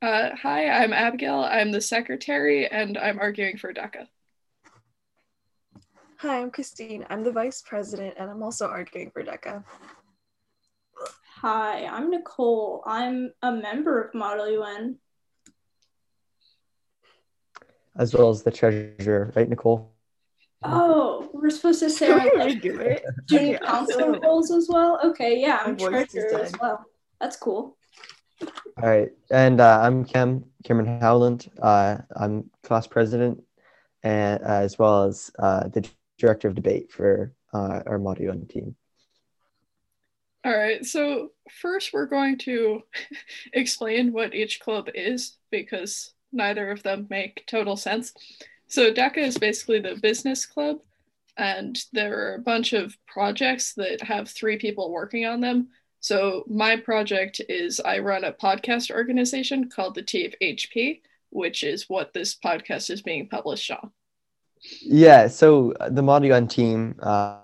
Uh, hi, I'm Abigail. I'm the secretary, and I'm arguing for DECA. Hi, I'm Christine. I'm the vice president, and I'm also arguing for DECA. Hi, I'm Nicole. I'm a member of Model UN. As well as the treasurer, right, Nicole? Oh, we're supposed to say our like, do it. student council roles as well. Okay, yeah, I'm My voice is treasurer as well. That's cool. All right, and uh, I'm Cam Cameron Howland. Uh, I'm class president, and uh, as well as uh, the director of debate for uh, our Model UN team. All right, so first we're going to explain what each club is because neither of them make total sense. So DECA is basically the business club, and there are a bunch of projects that have three people working on them. So my project is I run a podcast organization called the TFHP, which is what this podcast is being published on. Yeah, so uh, the Model UN team uh,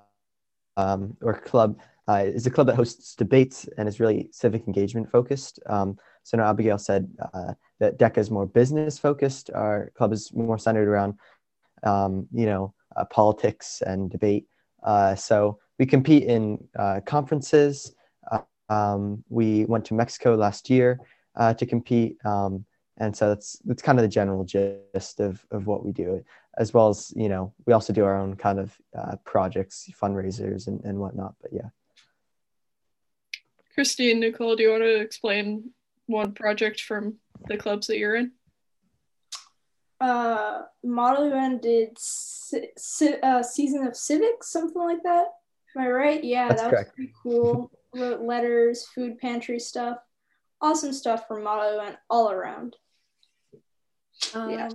um, or club uh, is a club that hosts debates and is really civic engagement focused. Um, so now Abigail said uh, that DECA is more business focused. Our club is more centered around, um, you know, uh, politics and debate. Uh, so we compete in conferences. Um, we went to Mexico last year uh, to compete. Um, and so that's that's kind of the general gist of, of what we do as well as you know we also do our own kind of uh, projects fundraisers and, and whatnot but yeah Christine, Nicole, do you want to explain one project from the clubs that you're in? Uh, Model UN did ci- ci- uh, season of civics, something like that. Am I right? Yeah, That's that correct. was pretty cool. Wrote letters, food pantry stuff, awesome stuff from Model and all around. Um, Yeah.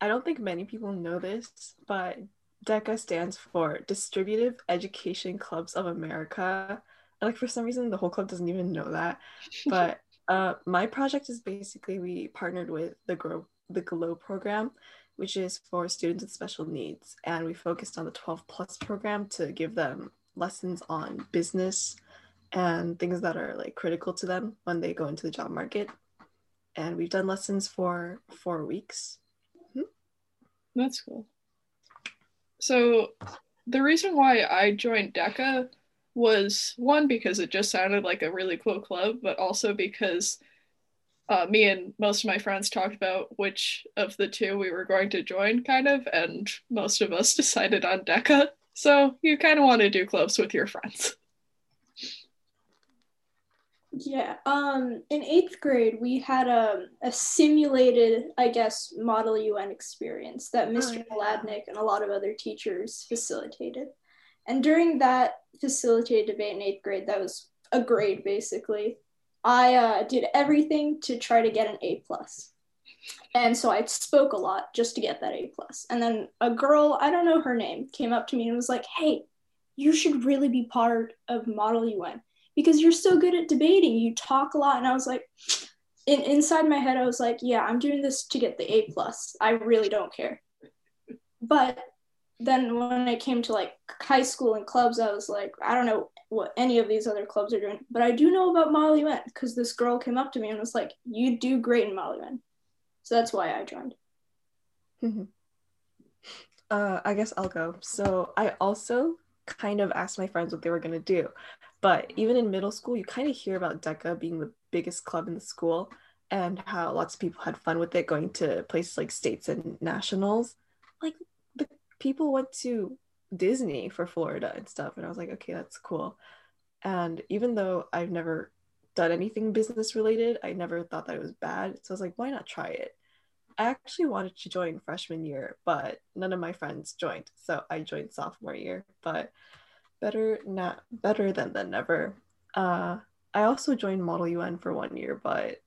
I don't think many people know this, but DECA stands for Distributive Education Clubs of America. And, like for some reason, the whole club doesn't even know that. But uh, my project is basically we partnered with the Grow the Glow program, which is for students with special needs, and we focused on the 12 plus program to give them lessons on business and things that are like critical to them when they go into the job market. And we've done lessons for four weeks. That's cool. So the reason why I joined DECA was one because it just sounded like a really cool club, but also because uh, me and most of my friends talked about which of the two we were going to join, kind of, and most of us decided on DECA. So you kind of want to do clubs with your friends. Yeah. Um, in eighth grade, we had a, a simulated, I guess, Model UN experience that Mr. yeah. Ladnick and a lot of other teachers facilitated. And during that facilitated debate in eighth grade, that was a grade basically. I uh, did everything to try to get an A plus, and so I spoke a lot just to get that A plus. And then a girl, I don't know her name, came up to me and was like, "Hey, you should really be part of Model UN." Because you're so good at debating. You talk a lot. And I was like, in, inside my head, I was like, yeah, I'm doing this to get the A plus. I really don't care. But then when I came to like high school and clubs, I was like, I don't know what any of these other clubs are doing, but I do know about Model UN because this girl came up to me and was like, you do great in Model UN. So that's why I joined. Uh, I guess I'll go. So I also kind of asked my friends what they were gonna do, but even in middle school, you kind of hear about DECA being the biggest club in the school and how lots of people had fun with it, going to places like states and nationals. Like the people went to Disney for Florida and stuff, and I was like, okay, that's cool. And even though I've never done anything business related, I never thought that it was bad. So I was like, why not try it? I actually wanted to join freshman year, but none of my friends joined. So I joined sophomore year, but better not better than than never. Uh, I also joined Model UN for one year, but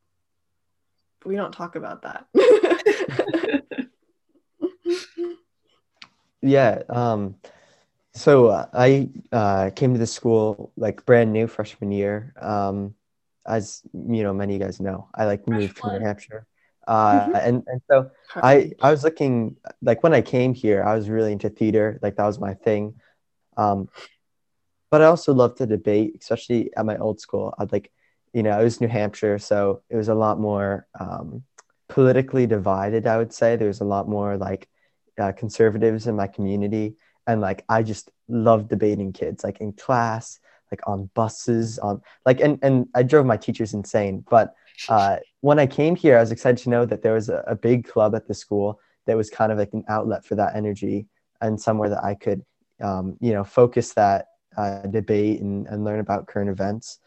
we don't talk about that. yeah um so uh, i uh came to the school like brand new freshman year um as you know many of you guys know i like moved from new hampshire uh Mhm. and and so I I was looking like when I came here, I was really into theater, like that was my thing. Um, but I also loved to debate, especially at my old school. I'd like you know, it was New Hampshire, so it was a lot more um, politically divided. I would say there was a lot more like uh, conservatives in my community, and like I just love debating kids, like in class, like on buses, on like, and and I drove my teachers insane. But uh, when I came here, I was excited to know that there was a, a big club at the school that was kind of like an outlet for that energy and somewhere that I could, um, you know, focus that uh, debate and, and learn about current events.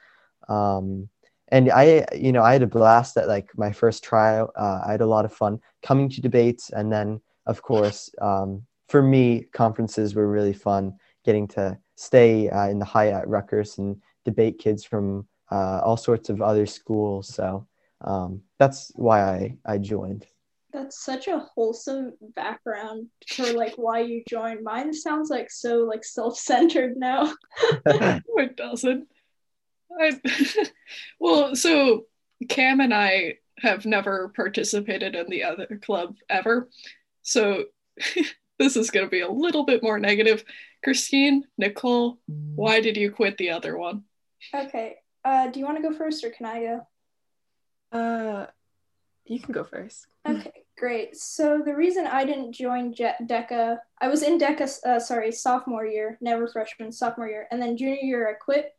Um, and I, you know, I had a blast at like my first trial. Uh, I had a lot of fun coming to debates, and then of course, um, for me, conferences were really fun. Getting to stay uh, in the Hyatt at Rutgers and debate kids from uh, all sorts of other schools. So um, that's why I I joined. That's such a wholesome background for like why you joined. Mine sounds like so like self-centered now. it doesn't. I, well, so Cam and I have never participated in the other club ever. So this is going to be a little bit more negative. Christine, Nicole, why did you quit the other one? Okay. Uh, do you want to go first or can I go? Uh, you can go first. Okay, great. So the reason I didn't join Je- DECA, I was in DECA, uh, sorry, sophomore year, never freshman, sophomore year, and then junior year I quit.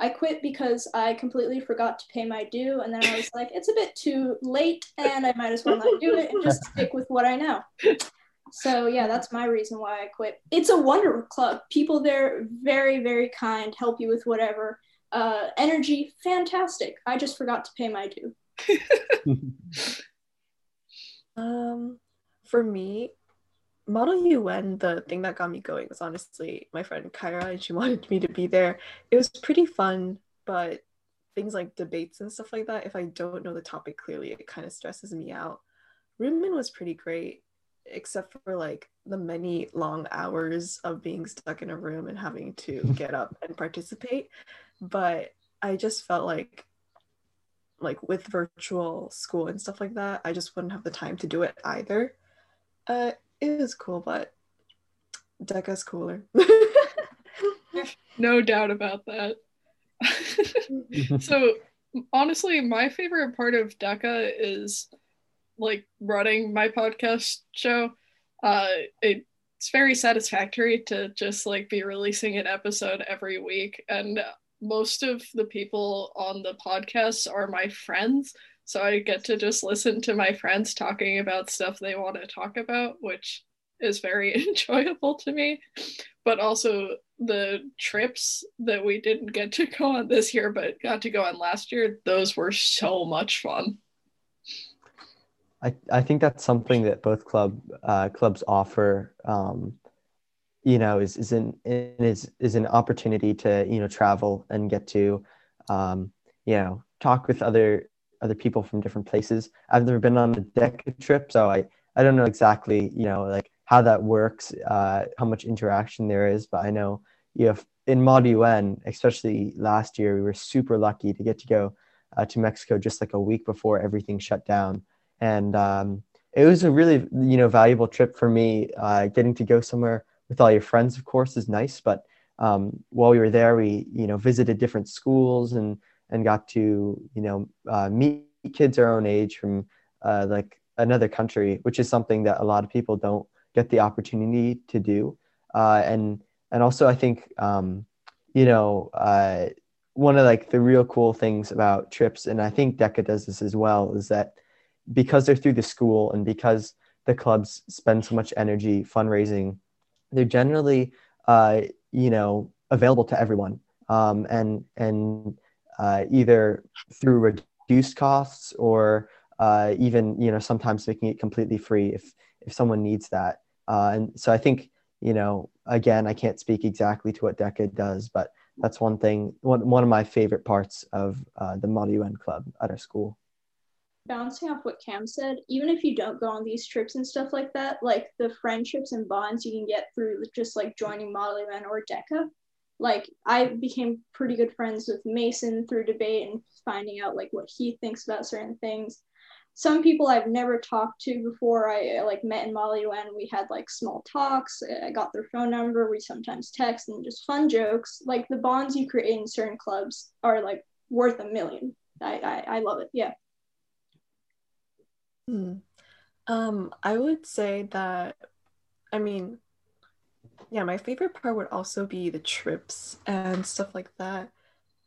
I quit because I completely forgot to pay my due, and then I was like, it's a bit too late, and I might as well not do it and just stick with what I know. So yeah, that's my reason why I quit. It's a wonderful club. People there very very kind, help you with whatever. Uh, energy fantastic. I just forgot to pay my due. um, for me, Model UN, the thing that got me going was honestly my friend Kyra, and she wanted me to be there. It was pretty fun, but things like debates and stuff like that, if I don't know the topic clearly, it kind of stresses me out. Roomman was pretty great, except for like the many long hours of being stuck in a room and having to get up and participate. But I just felt like like with virtual school and stuff like that, I just wouldn't have the time to do it either. Uh, it was cool, but DECA's cooler. no doubt about that. so honestly, my favorite part of DECA is like running my podcast show. Uh, it, it's very satisfactory to just like be releasing an episode every week, and most of the people on the podcast are my friends. So I get to just listen to my friends talking about stuff they want to talk about, which is very enjoyable to me. But also the trips that we didn't get to go on this year, but got to go on last year, those were so much fun. I, I think that's something that both club uh, clubs offer. Um, you know, is is an is is an opportunity to you know travel and get to, um, you know, talk with other other people from different places. I've never been on a DECA trip, so I I don't know exactly you know like how that works, uh, how much interaction there is, but I know you have in Mod UN, especially last year, we were super lucky to get to go uh, to Mexico just like a week before everything shut down, and um, it was a really you know valuable trip for me. Uh, getting to go somewhere with all your friends, of course, is nice, but um, while we were there, we you know visited different schools and and got to you know uh, meet kids our own age from uh, like another country, which is something that a lot of people don't get the opportunity to do. Uh, and and also, I think um, you know uh, one of like the real cool things about trips, and I think DECA does this as well, is that because they're through the school and because the clubs spend so much energy fundraising, they're generally uh, you know available to everyone um, and and uh, either through reduced costs or uh, even you know sometimes making it completely free if if someone needs that. Uh, and so I think you know again I can't speak exactly to what DECA does, but that's one thing one one of my favorite parts of uh, the Model UN club at our school. Bouncing off what Cam said, even if you don't go on these trips and stuff like that, like the friendships and bonds you can get through just like joining Model UN or DECA, like I became pretty good friends with Mason through debate and finding out like what he thinks about certain things. Some people I've never talked to before, I like met in Model UN. We had like small talks. I got their phone number. We sometimes text and just fun jokes. Like the bonds you create in certain clubs are like worth a million. I, I, I love it. Yeah. Hmm. Um, I would say that, I mean, yeah, my favorite part would also be the trips and stuff like that.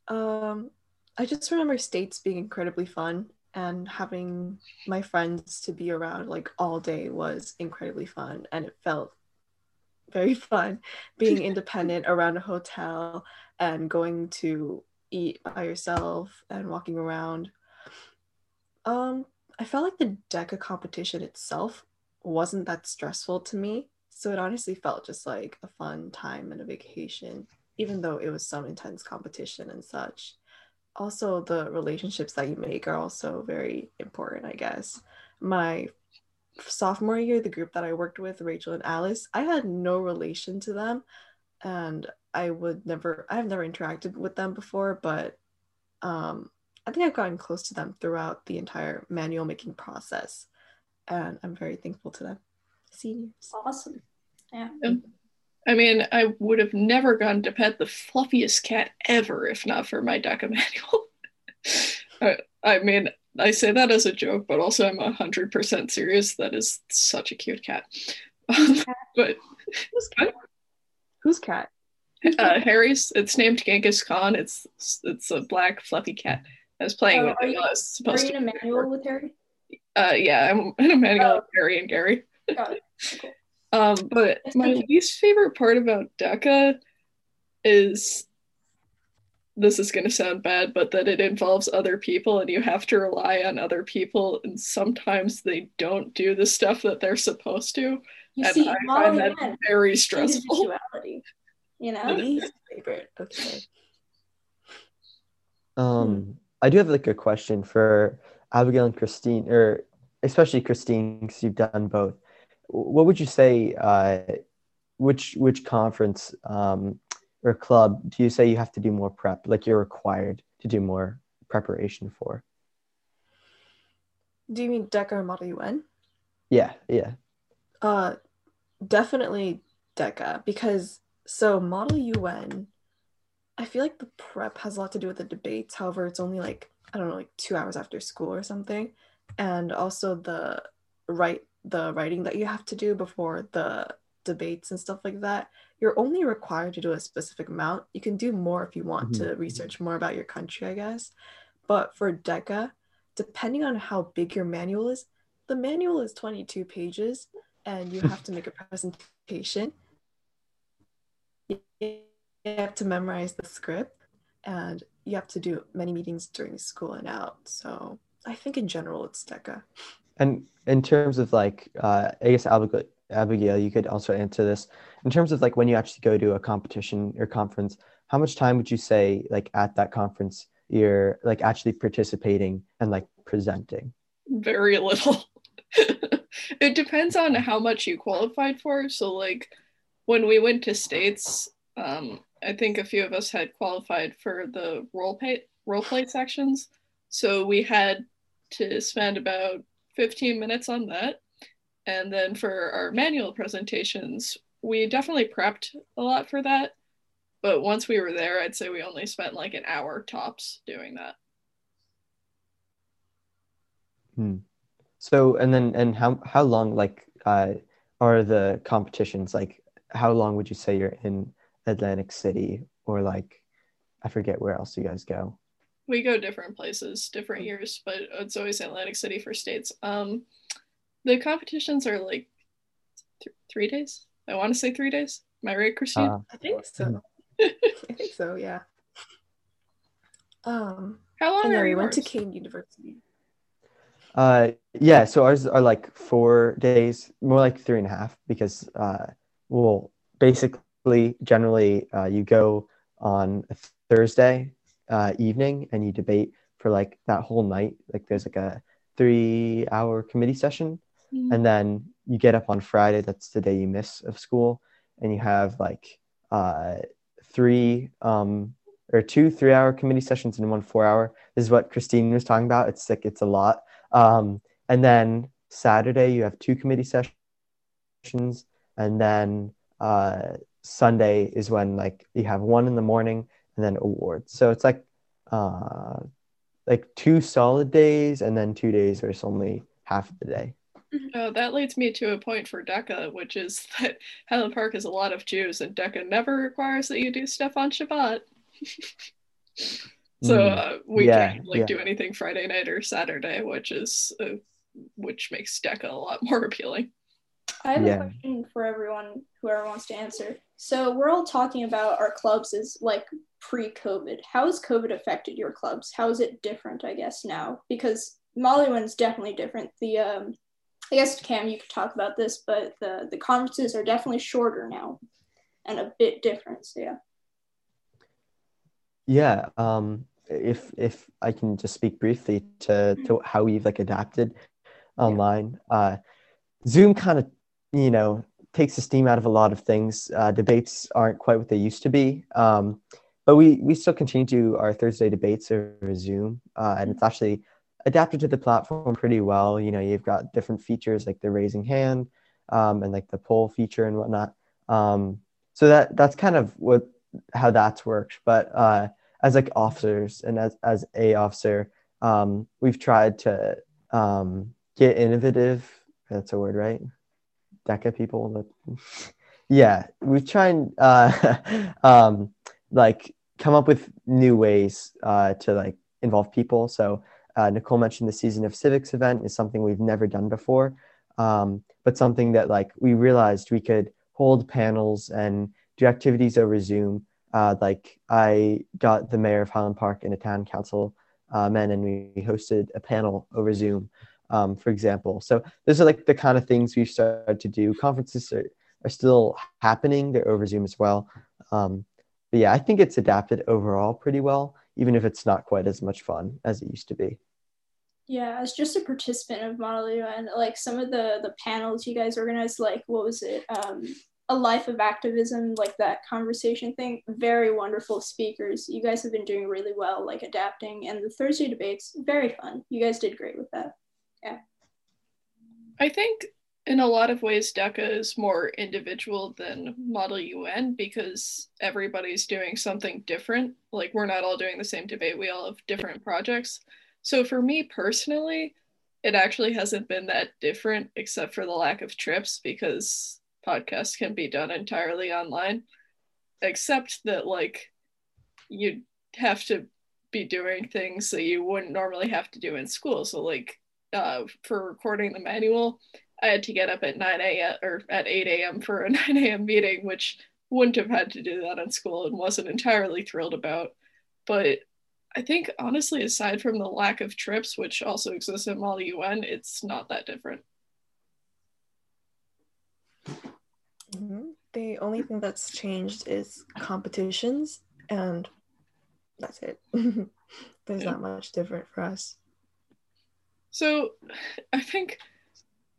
Um, I just remember states being incredibly fun and having my friends to be around like all day was incredibly fun and it felt very fun being independent around a hotel and going to eat by yourself and walking around. Um, I felt like the DECA competition itself wasn't that stressful to me. So it honestly felt just like a fun time and a vacation, even though it was some intense competition and such. Also, the relationships that you make are also very important, I guess. My sophomore year, the group that I worked with, Rachel and Alice, I had no relation to them. And I would never, I've never interacted with them before, but um, I think I've gotten close to them throughout the entire manual making process. And I'm very thankful to them. Seniors. Awesome. Yeah. Um, I mean, I would have never gone to pet the fluffiest cat ever if not for my DECA manual. I, I mean, I say that as a joke, but also I'm hundred percent serious. That is such a cute cat. but who's cat? Who's cat? Uh, Harry's. It's named Genghis Khan. It's it's a black fluffy cat. I was playing Oh, with are you- while I was supposed Are you to in a manual with Harry? Uh, yeah, I'm in a manual Oh. with Harry and Gary. Got it. Cool. Um, but That's my okay. least favorite part about DECA is this is going to sound bad, but that it involves other people and you have to rely on other people, and sometimes they don't do the stuff that they're supposed to. You and see, I Molly find that Ann, very stressful. individuality. You know? Least favorite. Okay. Um, I do have like a question for Abigail and Christine, or especially Christine, because you've done both. What would you say? Uh, which which conference um, or club do you say you have to do more prep? Like you're required to do more preparation for? Do you mean DECA or Model UN? Yeah, yeah. Uh, definitely DECA because so Model UN, I feel like the prep has a lot to do with the debates. However, it's only like I don't know, like two hours after school or something, and also the write the writing that you have to do before the debates and stuff like that. You're only required to do a specific amount. You can do more if you want Mhm. to research more about your country, I guess. But for DECA, depending on how big your manual is, the manual is 22 pages and you have to make a presentation. You have to memorize the script and you have to do many meetings during school and out. So I think in general it's DECA. And in terms of like, uh, I guess Abigail, Abigail, you could also answer this. In terms of like when you actually go to a competition or conference, how much time would you say like at that conference you're like actually participating and like presenting? Very little. it depends on how much you qualified for. So, like, when we went to states, um, I think a few of us had qualified for the role play role play sections. So we had to spend about 15 minutes on that. And then for our manual presentations, we definitely prepped a lot for that. But once we were there, I'd say we only spent like an hour tops doing that. Hmm. So and then and how how long like uh are the competitions like how long would you say you're in Atlantic City or like I forget where else you guys go. we go different places different years but it's always atlantic city for states um the competitions are like th- three days i want to say three days am i right christine Uh, I think so. I think so, yeah. Um, how long and yeah, are we yours? went to Kean University. Uh, yeah, so ours are like four days, more like three and a half, because uh, well, basically, generally, uh, you go on a Thursday uh, evening and you debate for like that whole night. Like there's like a three-hour committee session, Mhm. and then you get up on Friday. That's the day you miss of school, and you have like uh, three um, or two three-hour committee sessions and one four-hour. This is what Christine was talking about. It's like it's a lot. Um, and then Saturday you have two committee sessions, and then uh, Sunday is when like you have one in the morning and then awards. So it's like uh, like two solid days and then two days where it's only half the day. Uh, that leads me to a point for DECA, which is that Highland Park has a lot of Jews, and DECA never requires that you do stuff on Shabbat. so Mm. uh, we Yeah, can't like yeah. do anything Friday night or Saturday, which is uh, which makes DECA a lot more appealing. I have Yeah. a question for everyone, whoever wants to answer. So we're all talking about our clubs as like pre-COVID. How has COVID affected your clubs? How is it different, I guess, now? Because Model UN's definitely different. The um I guess Cam, you could talk about this, but the the conferences are definitely shorter now and a bit different. So yeah. Yeah, um, if if I can just speak briefly to to how we've like adapted online. Uh, Zoom kind of, you know, takes the steam out of a lot of things. Uh, debates aren't quite what they used to be, um, but we we still continue to our Thursday debates over Zoom, uh, and it's actually adapted to the platform pretty well. You know, you've got different features like the raising hand, um, and like the poll feature and whatnot. Um, so that that's kind of what how that's worked. But uh, as like officers and as as a officer, um, we've tried to um, get innovative. That's a word, right? DECA people. That, yeah, we try and uh, um, like come up with new ways uh, to like involve people. So uh, Nicole mentioned the season of civics event is something we've never done before, um, but something that like we realized we could hold panels and do activities over Zoom. Uh, like I got the mayor of Highland Park and a town council men, and we hosted a panel over Zoom, um, for example. So those are like the kind of things we've started to do. Conferences are, are still happening; they're over Zoom as well. Um, but yeah, I think it's adapted overall pretty well, even if it's not quite as much fun as it used to be. Yeah, as just a participant of Model and like some of the the panels you guys organized, like what was it? Um, a life of activism, like that conversation thing. Very wonderful speakers. You guys have been doing really well, like adapting. And the Thursday debates, very fun. You guys did great with that. I think in a lot of ways DECA is more individual than Model UN because everybody's doing something different. Like we're not all doing the same debate, we all have different projects. So for me personally, it actually hasn't been that different except for the lack of trips because podcasts can be done entirely online. Except that like you have to be doing things that you wouldn't normally have to do in school. So like uh, for recording the manual, I had to get up at 9 a.m. or at 8 a.m. for a 9 a.m. meeting, which wouldn't have had to do that in school and wasn't entirely thrilled about. But I think honestly, aside from the lack of trips, which also exists at Model UN, it's not that different. Mhm. The only thing that's changed is competitions, and that's it. There's Yeah. not much different for us. So I think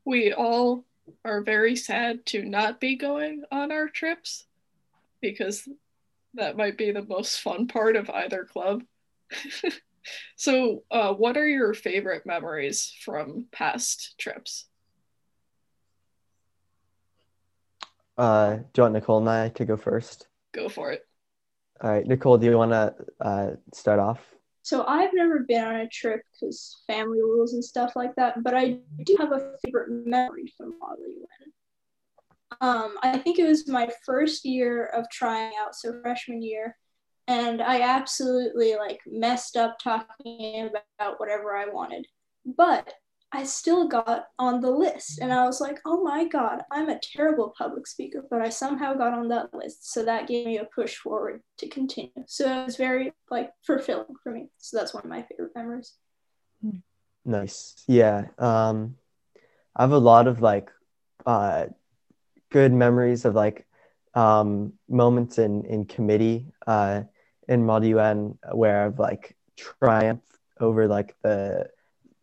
we all are very sad to not be going on our trips because that might be the most fun part of either club. so, uh, what are your favorite memories from past trips? Uh, do you want Nicole and I to go first? Go for it. All right, Nicole, do you want to uh, start off? So I've never been on a trip because family rules and stuff like that, but I do have a favorite memory from UN. Um, I think it was my first year of trying out, so freshman year, and I absolutely like messed up talking about whatever I wanted, but I still got on the list, and I was like, oh my god, I'm a terrible public speaker, but I somehow got on that list, so that gave me a push forward to continue. So it was very like fulfilling for me. So that's one of my favorite memories. Nice. Yeah. Um, I have a lot of like uh, good memories of like um, moments in in committee uh, in Mod UN where I've like triumphed over like the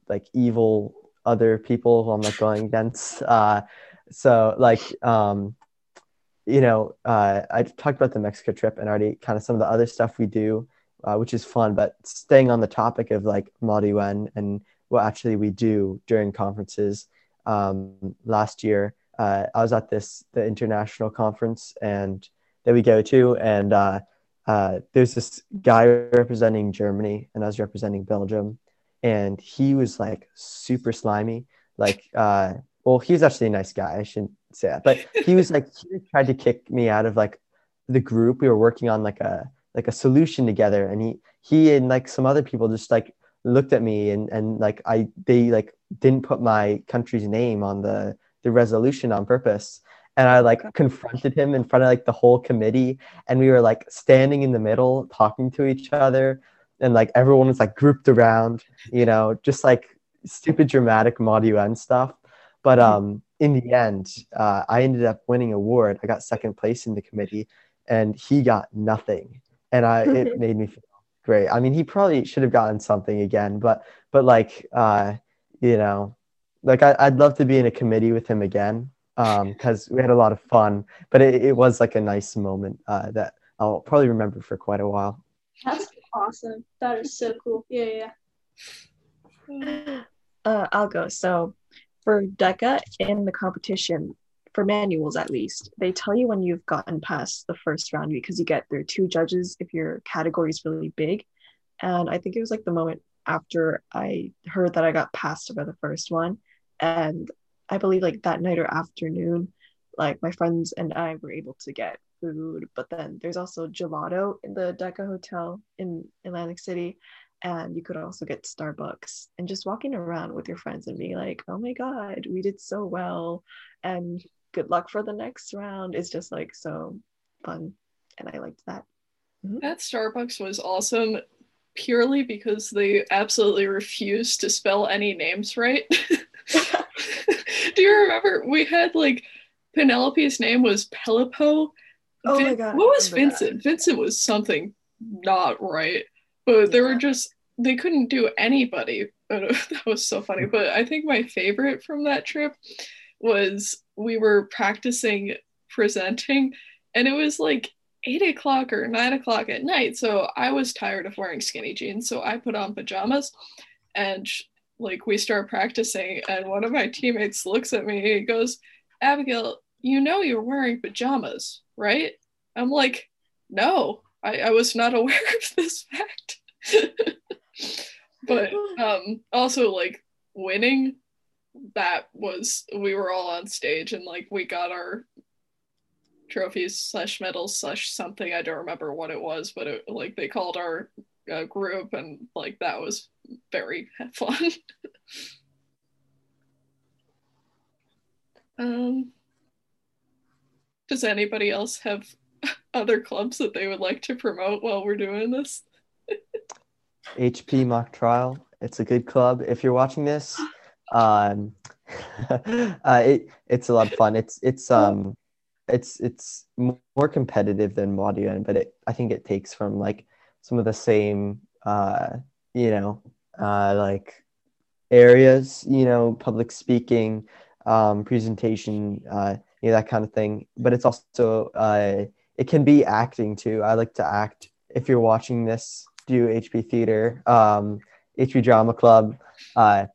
like evil other people who I'm like going against. Uh, so like um, you know, uh, I talked about the Mexico trip and already kind of some of the other stuff we do, uh, which is fun. But staying on the topic of like UN and what actually we do during conferences. Um, last year, uh, I was at this the international conference and that we go to, and uh, uh, there's this guy representing Germany, and I was representing Belgium, and he was like super slimy. Like, uh, well, he was actually a nice guy. I shouldn't say that, but he was like he tried to kick me out of like the group. We were working on like a like a solution together, and he he and like some other people just like looked at me and and like I they like didn't put my country's name on the the resolution on purpose and I like confronted him in front of like the whole committee and we were like standing in the middle talking to each other and like everyone was like grouped around you know just like stupid dramatic mod UN stuff but hmm. um in the end uh, I ended up winning award I got second place in the committee and he got nothing and I it made me feel great I mean he probably should have gotten something again but but like uh you know like I, I'd love to be in a committee with him again because um, we had a lot of fun. But it, it was like a nice moment uh, that I'll probably remember for quite a while. That's awesome. That is so cool. Yeah, yeah. Uh, I'll go. So for DECA in the competition, for manuals at least, they tell you when you've gotten past the first round because you get there two judges if your category is really big. And I think it was like the moment after I heard that I got passed by the first one. And I believe like that night or afternoon, like my friends and I were able to get food. But then there's also gelato in the DECA Hotel in Atlantic City. And you could also get Starbucks and just walking around with your friends and being like, oh my God, we did so well. And good luck for the next round is just like so fun. And I liked that. Mm-hmm. That Starbucks was awesome purely because they absolutely refused to spell any names right. Do you remember we had like Penelope's name was Pelipo? Oh Vin- my god. What was Vincent? That. Vincent was something not right. But they were just they couldn't do anybody. that was so funny. But I think my favorite from that trip was we were practicing presenting and it was like eight o'clock or nine o'clock at night. So I was tired of wearing skinny jeans. So I put on pajamas and like we start practicing and one of my teammates looks at me and he goes abigail you know you're wearing pajamas right? I'm like no i, I was not aware of this fact. But um also like winning that was we were all on stage and like we got our trophies slash medals slash something. I don't remember what it was but it, like they called our uh, group and like that was very fun. um, does anybody else have other clubs that they would like to promote while we're doing this? HP mock trial. It's a good club. If you're watching this, um, uh, it it's a lot of fun. It's it's um it's it's more competitive than UN, but it I think it takes from like some of the same uh you know uh, like areas, you know, public speaking, um, presentation, uh, know, that kind of thing. But it's also uh, it can be acting too. I like to act. If you're watching this, do HP Theater, um, HP Drama Club. Uh,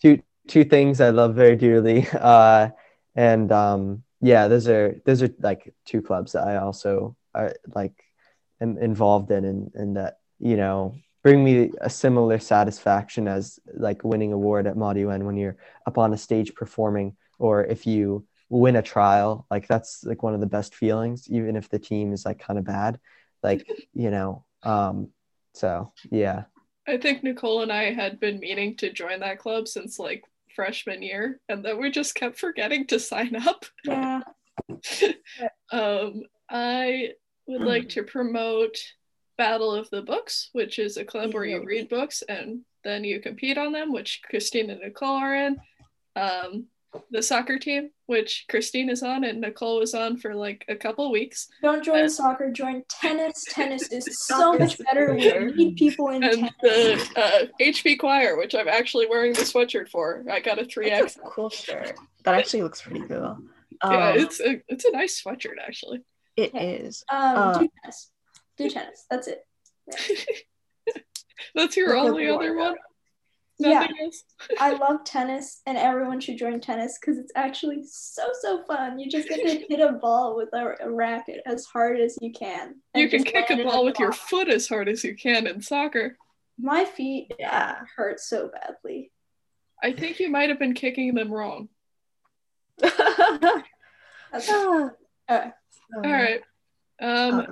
two two things I love very dearly, uh, and um, yeah, those are those are like two clubs that I also are like am involved in, and and that you know bring me a similar satisfaction as like winning award at Mod UN when you're up on a stage performing or if you win a trial like that's like one of the best feelings even if the team is like kind of bad like you know um so yeah. I think nicole and i had been meaning to join that club since like freshman year and then we just kept forgetting to sign up. Yeah. Um i would like to promote Battle of the Books, which is a club where you read books and then you compete on them, which Christine and Nicole are in. Um, the soccer team, which Christine is on and Nicole was on for like a couple weeks. Don't join and, soccer, join tennis. Tennis is so much better. We need people in and tennis. the uh, HP choir, which I'm actually wearing the sweatshirt for. I got a 3X. A cool shirt. That actually looks pretty cool. Um, yeah, it's a, it's a nice sweatshirt actually. It is. Um, uh, do tennis do tennis. That's it. That's your only other one. Nothing else? I love tennis, and everyone should join tennis because it's actually so so fun. You just get to hit a ball with a, a racket as hard as you can. You can kick a ball with your foot as hard as you can in soccer. My feet Yeah. hurt so badly. I think you might have been kicking them wrong. That's, All uh, All right. Um.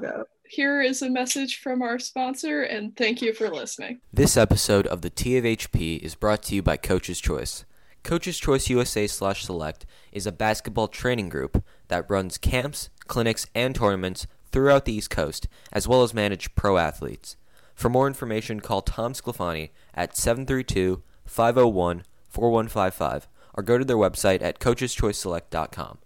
Here is a message from our sponsor, and thank you for listening. This episode of the TFHP is brought to you by Coach's Choice. Coach's Choice USA slash Select is a basketball training group that runs camps, clinics, and tournaments throughout the East Coast, as well as manage pro athletes. For more information, call Tom Sclafani at 732 501 4155 or go to their website at coacheschoiceselect.com.